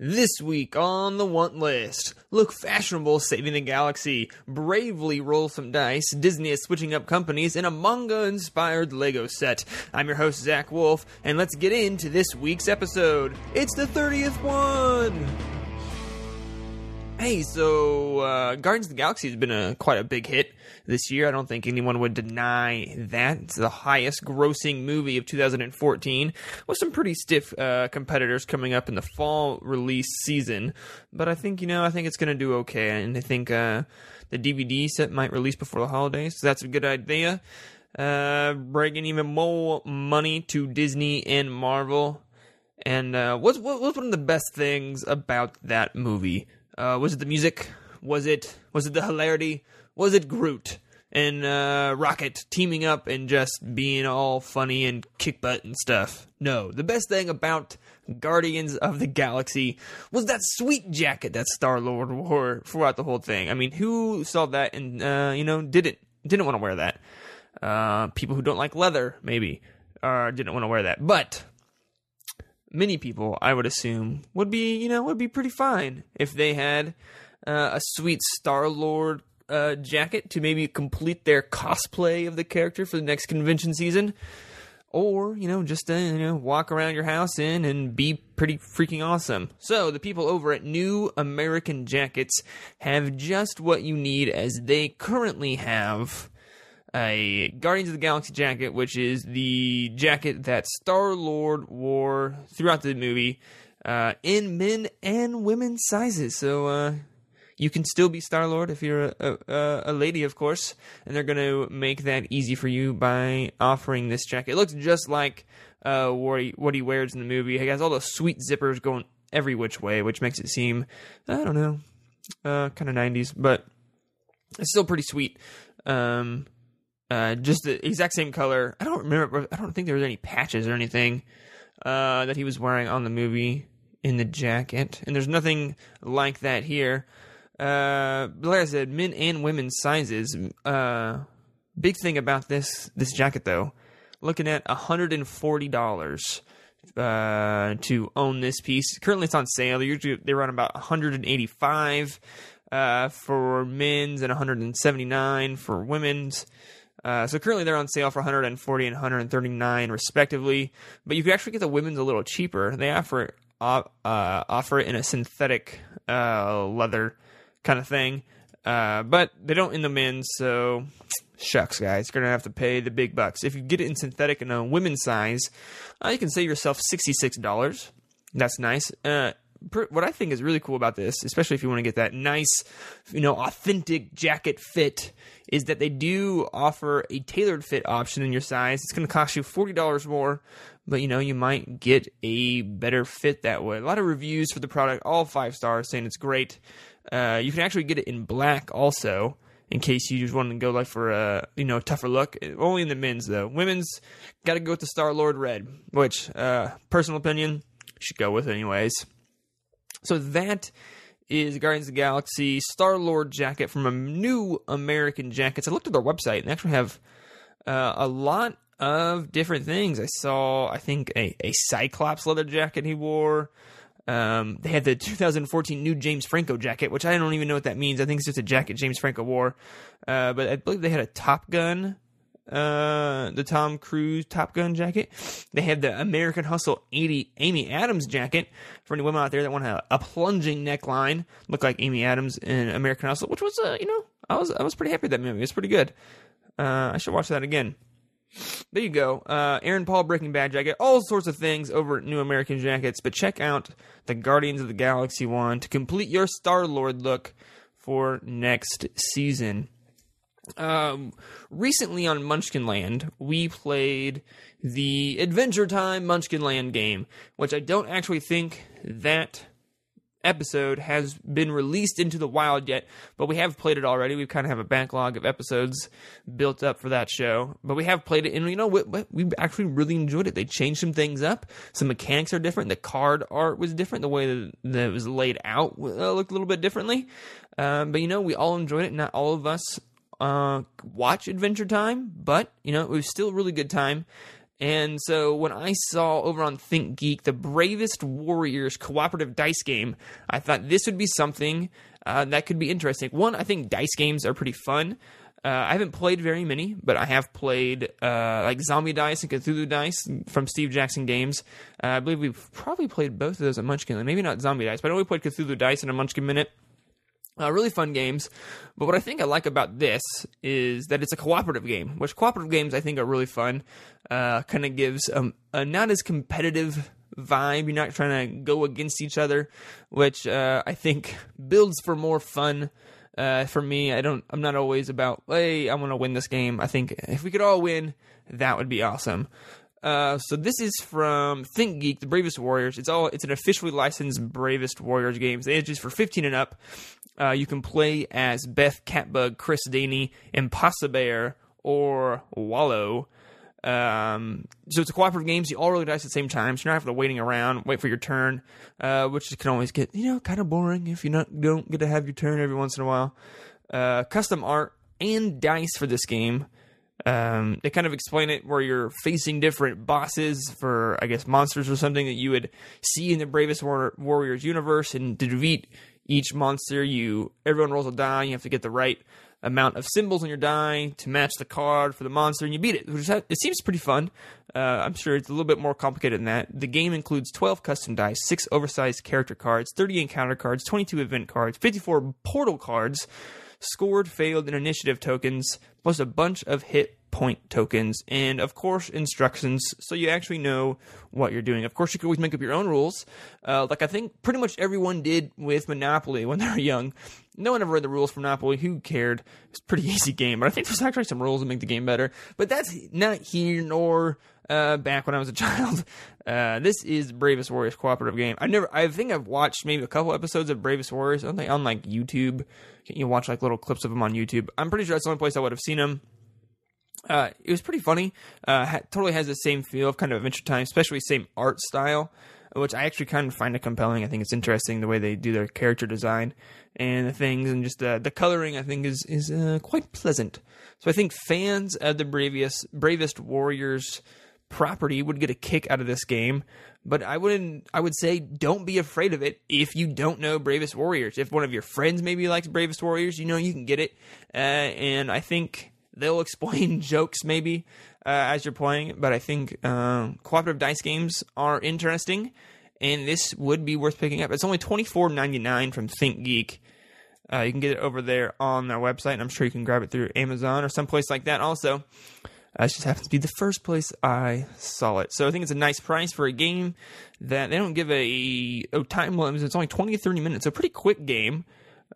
This week on the want list, look fashionable saving the galaxy, bravely roll some dice, Disney is switching up companies, and a manga inspired Lego set. I'm your host, Zach Wolf, and let's get into this week's episode. It's the 30th one! Hey, so uh, Guardians of the Galaxy has been a quite a big hit this year. I don't think anyone would deny that. It's the highest grossing movie of 2014, with some pretty stiff uh, competitors coming up in the fall release season. But I think you know, I think it's going to do okay, and I think uh, the DVD set might release before the holidays. So that's a good idea. Uh, bringing even more money to Disney and Marvel. And uh, what's what, what's one of the best things about that movie? Uh, was it the music? Was it was it the hilarity? Was it Groot and uh, Rocket teaming up and just being all funny and kick butt and stuff? No, the best thing about Guardians of the Galaxy was that sweet jacket that Star Lord wore throughout the whole thing. I mean, who saw that and uh, you know didn't didn't want to wear that? Uh, people who don't like leather maybe uh, didn't want to wear that, but many people, I would assume, would be you know would be pretty fine if they had uh, a sweet Star Lord uh, jacket to maybe complete their cosplay of the character for the next convention season, or you know just uh, you know walk around your house in and be pretty freaking awesome. So the people over at New American Jackets have just what you need, as they currently have a Guardians of the Galaxy jacket, which is the jacket that Star Lord wore throughout the movie uh, in men and women's sizes. So uh, you can still be Star Lord if you're a, a, a, lady, of course, and they're going to make that easy for you by offering this jacket. It looks just like uh, what, he, what he wears in the movie. He has all those sweet zippers going every which way, which makes it seem, I don't know, kind of 90s, but it's still pretty sweet. Um, uh, just the exact same color. I don't remember. I don't think there was any patches or anything uh, that he was wearing on the movie in the jacket, and there's nothing like that here. Uh, like I said, men and women's sizes. Uh, big thing about this this jacket though, looking at hundred and forty dollars uh, to own this piece. Currently, it's on sale. Usually, they run about one hundred and eighty five uh, for men's and one hundred and seventy nine for women's. Uh, so currently they're on sale for 140 and 139 respectively, but you can actually get the women's a little cheaper. They offer uh, uh, offer it in a synthetic uh, leather kind of thing, uh, but they don't in the men's. So shucks, guys, you're gonna have to pay the big bucks. If you get it in synthetic in a women's size, uh, you can save yourself sixty six dollars. That's nice what I think is really cool about this, especially if you want to get that nice, you know, authentic jacket fit, is that they do offer a tailored fit option in your size. It's going to cost you forty dollars more, but you know you might get a better fit that way. A lot of reviews for the product, all five stars, saying it's great. Uh, you can actually get it in black also, in case you just want to go like for a you know tougher look. Only in the men's though. Women's got to go with the Star Lord red, which uh, personal opinion should go with anyways. So that is Guardians of the Galaxy Star Lord jacket from a new American Jackets. I looked at their website and they actually have uh, a lot of different things. I saw, I think, a, a Cyclops leather jacket he wore. Um, they had the 2014 new James Franco jacket, which I don't even know what that means. I think it's just a jacket James Franco wore. Uh, but I believe they had a Top Gun uh, the Tom Cruise Top Gun jacket. They had the American Hustle 80 Amy Adams jacket for any women out there that want a, a plunging neckline, look like Amy Adams in American Hustle, which was, uh, you know, I was I was pretty happy with that movie. It's pretty good. Uh, I should watch that again. There you go. Uh, Aaron Paul Breaking Bad jacket, all sorts of things over New American Jackets. But check out the Guardians of the Galaxy one to complete your Star Lord look for next season. Um, recently on Munchkinland, we played the Adventure Time Munchkinland game, which I don't actually think that episode has been released into the wild yet, but we have played it already. We kind of have a backlog of episodes built up for that show, but we have played it, and you know we, we actually really enjoyed it. They changed some things up. Some mechanics are different. The card art was different. The way that, that it was laid out uh, looked a little bit differently. Um, but you know, we all enjoyed it. Not all of us uh, watch Adventure Time, but you know, it was still a really good time. And so when I saw over on ThinkGeek the Bravest Warriors cooperative dice game, I thought this would be something uh, that could be interesting. One, I think dice games are pretty fun. Uh, I haven't played very many, but I have played uh, like Zombie Dice and Cthulhu Dice from Steve Jackson Games. Uh, I believe we've probably played both of those at Munchkin. Maybe not Zombie Dice, but I we played Cthulhu Dice in a Munchkin Minute. Uh, really fun games. But what I think I like about this is that it's a cooperative game, which cooperative games I think are really fun. Uh, kind of gives um, a not as competitive vibe. You're not trying to go against each other, which uh, I think builds for more fun. Uh, for me, I don't. I'm not always about, hey, I want to win this game. I think if we could all win, that would be awesome. Uh, so this is from Think Geek, the Bravest Warriors. It's all it's an officially licensed Bravest Warriors game. The age is for 15 and up. Uh, you can play as Beth Catbug, Chris Danny, Impossibear, or Wallow. Um, so it's a cooperative game. So you all roll dice at the same time. So you're not having to waiting around, wait for your turn, uh, which can always get you know kind of boring if you not don't get to have your turn every once in a while. Uh, custom art and dice for this game. Um, they kind of explain it where you're facing different bosses for, I guess, monsters or something that you would see in the Bravest War- Warriors universe. And defeat each monster, you everyone rolls a die. You have to get the right amount of symbols on your die to match the card for the monster, and you beat it. Which it seems pretty fun. Uh, I'm sure it's a little bit more complicated than that. The game includes 12 custom dice, six oversized character cards, 30 encounter cards, 22 event cards, 54 portal cards scored, failed, and initiative tokens, plus a bunch of hit point tokens, and of course, instructions so you actually know what you're doing. Of course, you can always make up your own rules, uh, like I think pretty much everyone did with Monopoly when they were young. No one ever read the rules for Monopoly. Who cared? It's a pretty easy game, but I think there's actually some rules that make the game better. But that's not here nor uh, back when I was a child. Uh, this is Bravest Warriors cooperative game. I never, I think I've watched maybe a couple episodes of Bravest Warriors on, on like YouTube. Can you watch like little clips of them on YouTube. I'm pretty sure that's the only place I would have seen them. Uh, it was pretty funny. Uh, ha- totally has the same feel of kind of Adventure Time, especially same art style, which I actually kind of find it compelling. I think it's interesting the way they do their character design and the things, and just uh, the coloring. I think is is uh, quite pleasant. So I think fans of the bravest bravest warriors property would get a kick out of this game. But I wouldn't. I would say don't be afraid of it if you don't know Bravest Warriors. If one of your friends maybe likes Bravest Warriors, you know you can get it. Uh, and I think they'll explain jokes maybe uh, as you're playing. But I think uh, cooperative dice games are interesting, and this would be worth picking up. It's only twenty four ninety nine from ThinkGeek. Uh, you can get it over there on their website, and I'm sure you can grab it through Amazon or someplace like that. Also, uh, it just happens to be the first place I saw it. So I think it's a nice price for a game that they don't give a, a time limit. It's only 20 to 30 minutes. So a pretty quick game.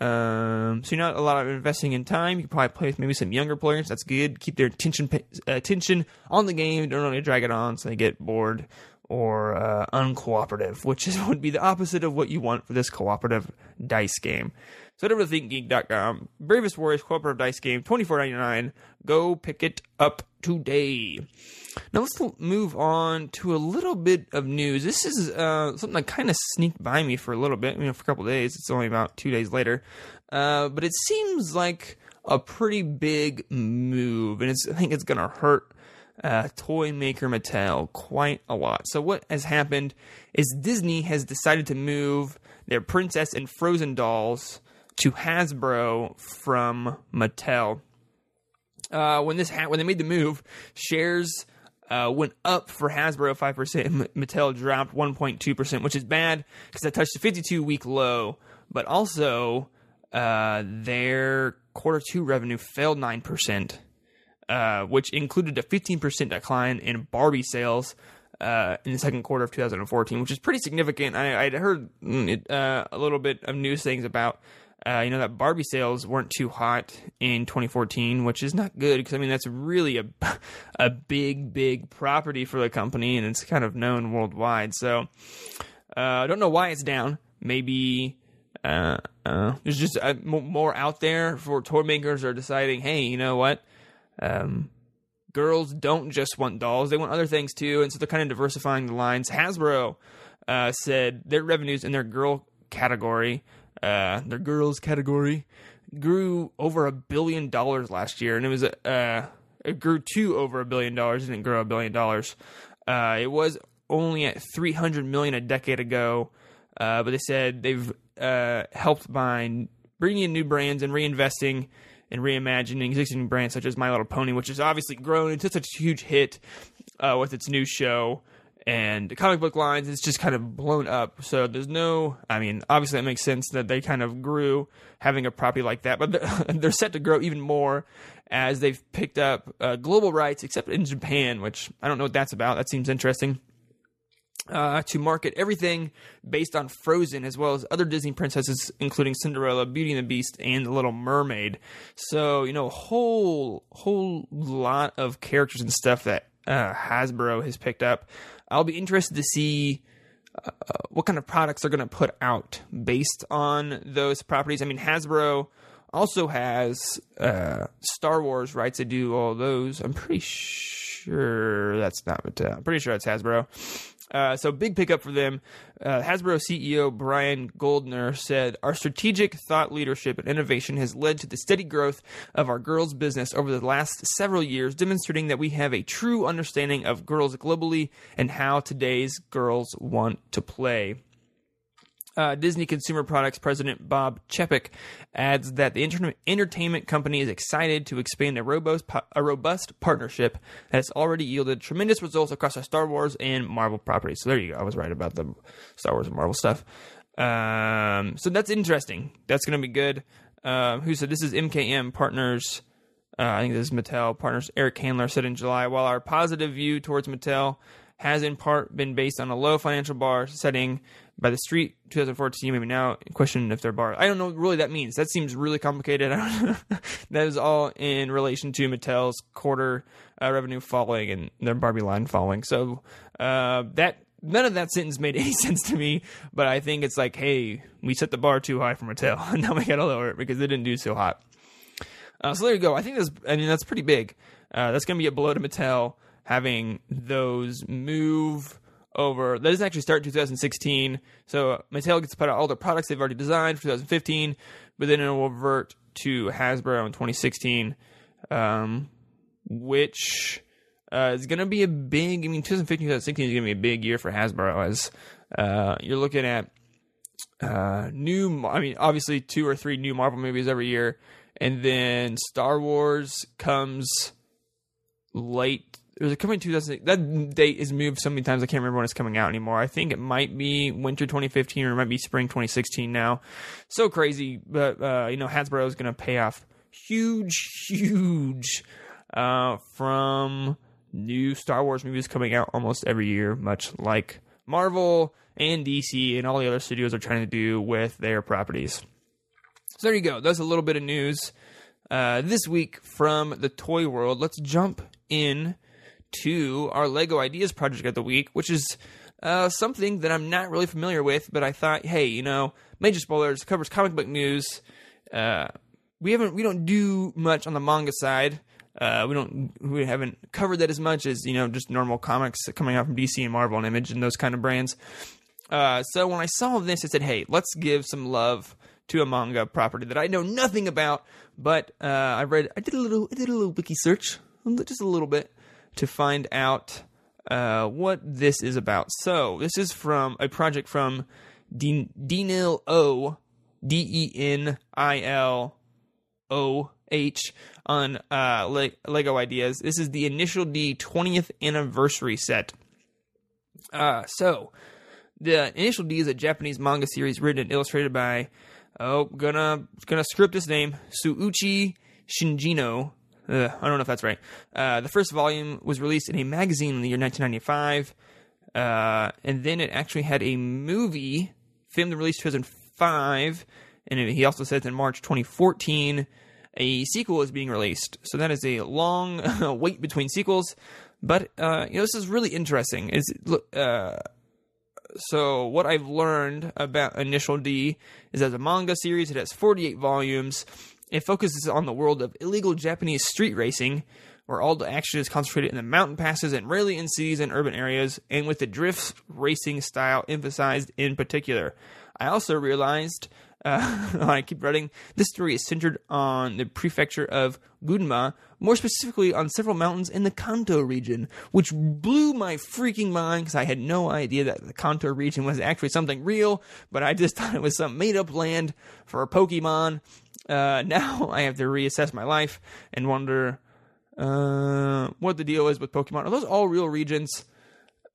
Um, so you're not a lot of investing in time. You can probably play with maybe some younger players. That's good. Keep their attention uh, attention on the game. Don't really drag it on so they get bored or uh, uncooperative, which is, would be the opposite of what you want for this cooperative dice game. So head over to ThinkGeek.com. Bravest Warriors cooperative dice game, twenty four ninety nine. Go pick it up today. Now let's move on to a little bit of news. This is uh, something that kind of sneaked by me for a little bit. You know, for a couple days. It's only about two days later, uh, but it seems like a pretty big move, and I think it's going to hurt uh, toy maker Mattel quite a lot. So what has happened is Disney has decided to move their Princess and Frozen dolls to Hasbro from Mattel. Uh, when this ha- when they made the move, shares uh, went up for Hasbro five percent. Mattel dropped one point two percent, which is bad because that touched a fifty two week low. But also, uh, their quarter two revenue fell nine percent, uh, which included a fifteen percent decline in Barbie sales. Uh, in the second quarter of 2014, which is pretty significant. I, would heard mm, it, uh, a little bit of news things about uh, you know that Barbie sales weren't too hot in 2014, which is not good because I mean that's really a a big big property for the company and it's kind of known worldwide. So uh, I don't know why it's down, maybe uh, uh, there's just uh, more out there for toy makers are deciding, hey, you know what? Um, girls don't just want dolls; they want other things too, and so they're kind of diversifying the lines. Hasbro uh, said their revenues in their girl category, uh, their girls category, grew over a billion dollars last year, and it was uh, it grew to over a billion dollars. It didn't grow a billion dollars. Uh, it was only at 300 million a decade ago, uh, but they said they've uh, helped by bringing in new brands and reinvesting and reimagining existing brands such as My Little Pony, which has obviously grown into such a huge hit uh, with its new show and comic book lines. It's just kind of blown up. So there's no, I mean, obviously it makes sense that they kind of grew having a property like that, but they're, they're set to grow even more as they've picked up uh, global rights, except in Japan, which I don't know what that's about. That seems interesting uh, to market everything based on Frozen, as well as other Disney princesses, including Cinderella, Beauty and the Beast, and The Little Mermaid. So you know, a whole whole lot of characters and stuff that uh, Hasbro has picked up. I'll be interested to see. Uh, what kind of products they're going to put out based on those properties? I mean, Hasbro also has uh, Star Wars rights to do all those. I'm pretty sure that's not Mattel. I'm pretty sure that's Hasbro. Uh, so big pickup for them. Uh, Hasbro CEO Brian Goldner said, "Our strategic thought leadership and innovation has led to the steady growth of our girls' business over the last several years, demonstrating that we have a true understanding of girls globally and how today's girls want to play." Uh, Disney Consumer Products President Bob Chapek adds that the inter- entertainment company is excited to expand a robust, a robust partnership that has already yielded tremendous results across our Star Wars and Marvel properties. So there you go. I was right about the Star Wars and Marvel stuff. Um, so that's interesting. That's going to be good. Uh, who said this is MKM Partners? Uh, I think this is Mattel Partners. Eric Handler said in July, while our positive view towards Mattel has in part been based on a low financial bar setting by the street 2014 maybe now question if they're bar i don't know really that means. That seems really complicated. That is all in relation to mattel's quarter uh, revenue falling and their barbie line falling. So uh, that none of that sentence made any sense to me but i think it's like hey we set the bar too high for mattel. And now we gotta lower it because they didn't do so hot. Uh, so there you go. I think that's i mean that's pretty big. Uh, that's gonna be a blow to mattel having those move over. That doesn't actually start in 2016. So Mattel gets to put out all the products they've already designed for 2015, but then it will revert to Hasbro in 2016, um, which uh, is going to be a big. I mean, 2015, 2016 is going to be a big year for Hasbro as uh, you're looking at uh, new. I mean, obviously two or three new Marvel movies every year, and then Star Wars comes late it was coming 2000. That date is moved so many times I can't remember when it's coming out anymore. I think it might be winter 2015 or it might be spring 2016 now. So crazy, but uh, you know Hasbro is going to pay off huge, huge uh, from new Star Wars movies coming out almost every year, much like Marvel and DC and all the other studios are trying to do with their properties. So there you go. That's a little bit of news uh, this week from the toy world. Let's jump in to our Lego Ideas Project of the Week, which is uh, something that I'm not really familiar with, but I thought, hey, you know, Major Spoilers covers comic book news. Uh, we haven't, we don't do much on the manga side. Uh, we don't, we haven't covered that as much as you know, just normal comics coming out from DC and Marvel and Image and those kind of brands. Uh, so when I saw this, I said, hey, let's give some love to a manga property that I know nothing about, but uh, I read, I did a little, I did a little wiki search, just a little bit, to find out uh, what this is about. So this is from a project from Denil O, D E N I L O H on uh, Le- Lego Ideas. This is the Initial D 20th anniversary set. Uh, so the Initial D is a Japanese manga series written and illustrated by oh gonna gonna script this name Shuichi Shinjino I don't know if that's right. Uh, the first volume was released in a magazine in the year 1995, uh, and then it actually had a movie filmed and released 2005. And he also says in March 2014, a sequel is being released. So that is a long wait between sequels. But uh, you know, this is really interesting. Is uh, so what I've learned about Initial D is as a manga series, it has 48 volumes. It focuses on the world of illegal Japanese street racing, where all the action is concentrated in the mountain passes and rarely in cities and urban areas, and with the drift racing style emphasized in particular. I also realized, uh, I keep writing, this story is centered on the prefecture of Gunma, more specifically on several mountains in the Kanto region, which blew my freaking mind because I had no idea that the Kanto region was actually something real, but I just thought it was some made up land for Pokemon. Uh, now I have to reassess my life and wonder uh, what the deal is with Pokemon. Are those all real regions?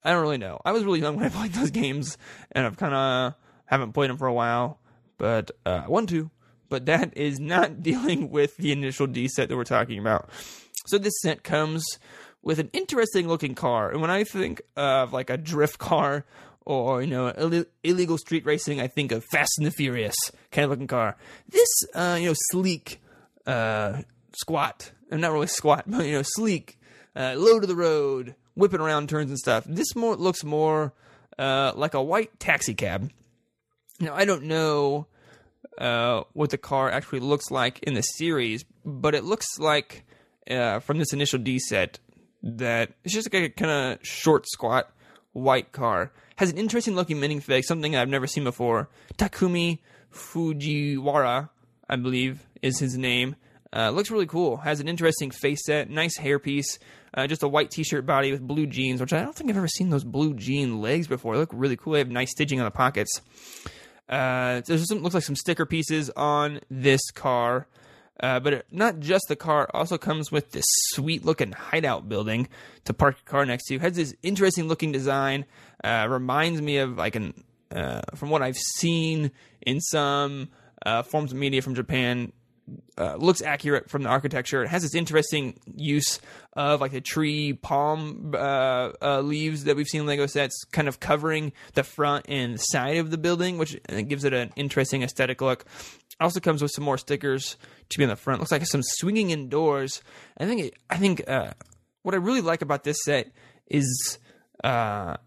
I don't really know. I was really young when I played those games, and I've kind of haven't played them for a while, but uh, I want to. But that is not dealing with the initial D set that we're talking about. So this set comes with an interesting looking car, and when I think of like a drift car or you know Ill- illegal street racing, I think of Fast and the Furious kind of looking car. This uh, you know sleek, uh, squat, and not really squat, but you know sleek, uh, low to the road, whipping around turns and stuff. This more looks more uh, like a white taxi cab. Now I don't know uh, what the car actually looks like in the series, but it looks like uh, from this initial D set that it's just like a kind of short, squat white car. Has an interesting looking minifig, something I've never seen before. Takumi Fujiwara, I believe, is his name. Uh, looks really cool. Has an interesting face set, nice hairpiece, uh, just a white t-shirt body with blue jeans, which I don't think I've ever seen those blue jean legs before. They look really cool. They have nice stitching on the pockets. Uh, there's some looks like some sticker pieces on this car. Uh, but it, not just the car, also comes with this sweet looking hideout building to park your car next to. Has this interesting looking design. Uh, reminds me of like an uh, from what I've seen in some uh, forms of media from Japan. Uh, looks accurate from the architecture. It has this interesting use of like the tree palm uh, uh, leaves that we've seen in Lego sets, kind of covering the front and side of the building, which uh, gives it an interesting aesthetic look. Also comes with some more stickers to be on the front. Looks like some swinging indoors. I think it, I think uh, what I really like about this set is uh,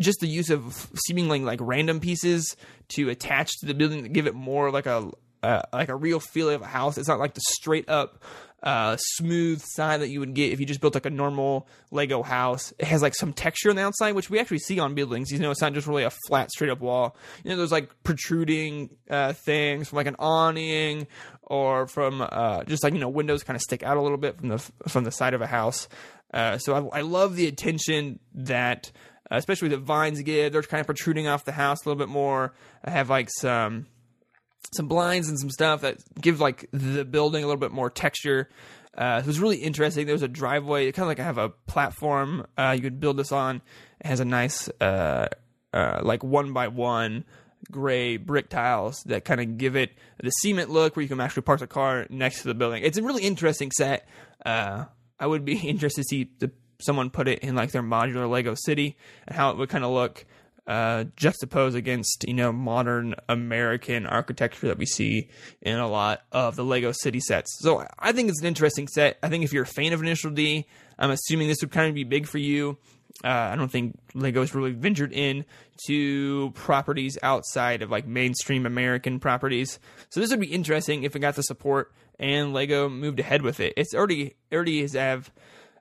just the use of seemingly like random pieces to attach to the building to give it more like a uh, like a real feel of a house. It's not like the straight up uh, smooth side that you would get if you just built like a normal Lego house. It has like some texture on the outside, which we actually see on buildings. You know, it's not just really a flat, straight up wall. You know, there's like protruding uh, things from like an awning or from uh, just like you know windows kind of stick out a little bit from the from the side of a house. Uh, so I, I love the attention that. Uh, especially the vines give, they're kind of protruding off the house a little bit more. I have like some some blinds and some stuff that give like the building a little bit more texture. Uh, it was really interesting. There was a driveway, kind of like I have a platform uh, you could build this on. It has a nice, uh, uh like one by one gray brick tiles that kind of give it the cement look where you can actually park the car next to the building. It's a really interesting set. Uh, I would be interested to see the, someone put it in like their modular Lego city and how it would kind of look uh, juxtaposed against you know modern American architecture that we see in a lot of the Lego City sets. So I think it's an interesting set. I think if you're a fan of Initial D, I'm assuming this would kind of be big for you. Uh, I don't think Lego's really ventured in to properties outside of like mainstream American properties. So this would be interesting if it got the support and Lego moved ahead with it. It's already already has have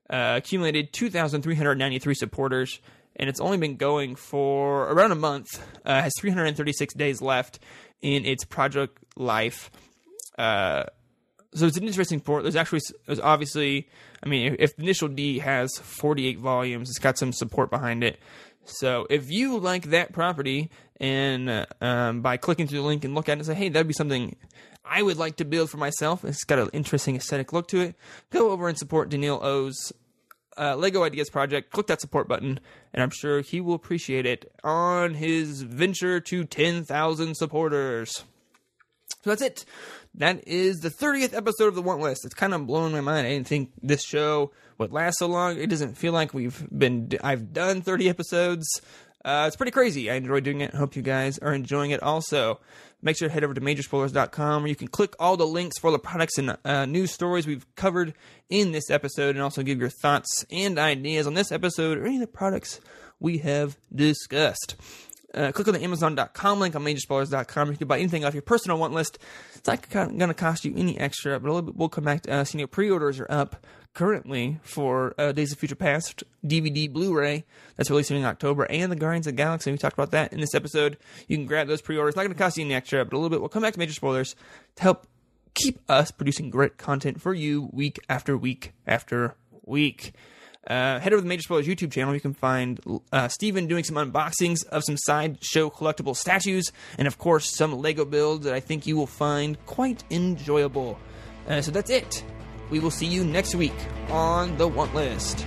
uh, accumulated 2,393 supporters and it's only been going for around a month. Uh, has 336 days left in its project life. Uh, so it's an interesting port. There's actually, there's obviously, I mean, if, if Initial D has 48 volumes, it's got some support behind it. So if you like that property, and uh, um, by clicking through the link and look at it and say, hey, that'd be something I would like to build for myself. It's got an interesting aesthetic look to it. Go over and support Daniil O's uh, Lego Ideas Project, click that support button, and I'm sure he will appreciate it on his venture to 10,000 supporters. So that's it. That is the 30th episode of the Want List. It's kind of blowing my mind. I didn't think this show would last so long. It doesn't feel like we've been, I've done 30 episodes. Uh, it's pretty crazy. I enjoy doing it. Hope you guys are enjoying it also. Make sure to head over to majorspoilers.com where you can click all the links for the products and uh, news stories we've covered in this episode and also give your thoughts and ideas on this episode or any of the products we have discussed. Uh, click on the Amazon.com link on MajorSpoilers.com. You can buy anything off your personal want list. It's not going to cost you any extra, but a little bit will come back to us. You know, pre-orders are up currently for uh, Days of Future Past DVD Blu-ray that's releasing in October, and the Guardians of the Galaxy. We talked about that in this episode. You can grab those pre-orders. Not going to cost you any extra, but a little bit. We'll come back to Major Spoilers to help keep us producing great content for you week after week after week. Uh, head over to the Major Spoilers YouTube channel. You can find uh, Steven doing some unboxings of some sideshow collectible statues, and of course, some Lego builds that I think you will find quite enjoyable. Uh, so that's it. We will see you next week on the Want List.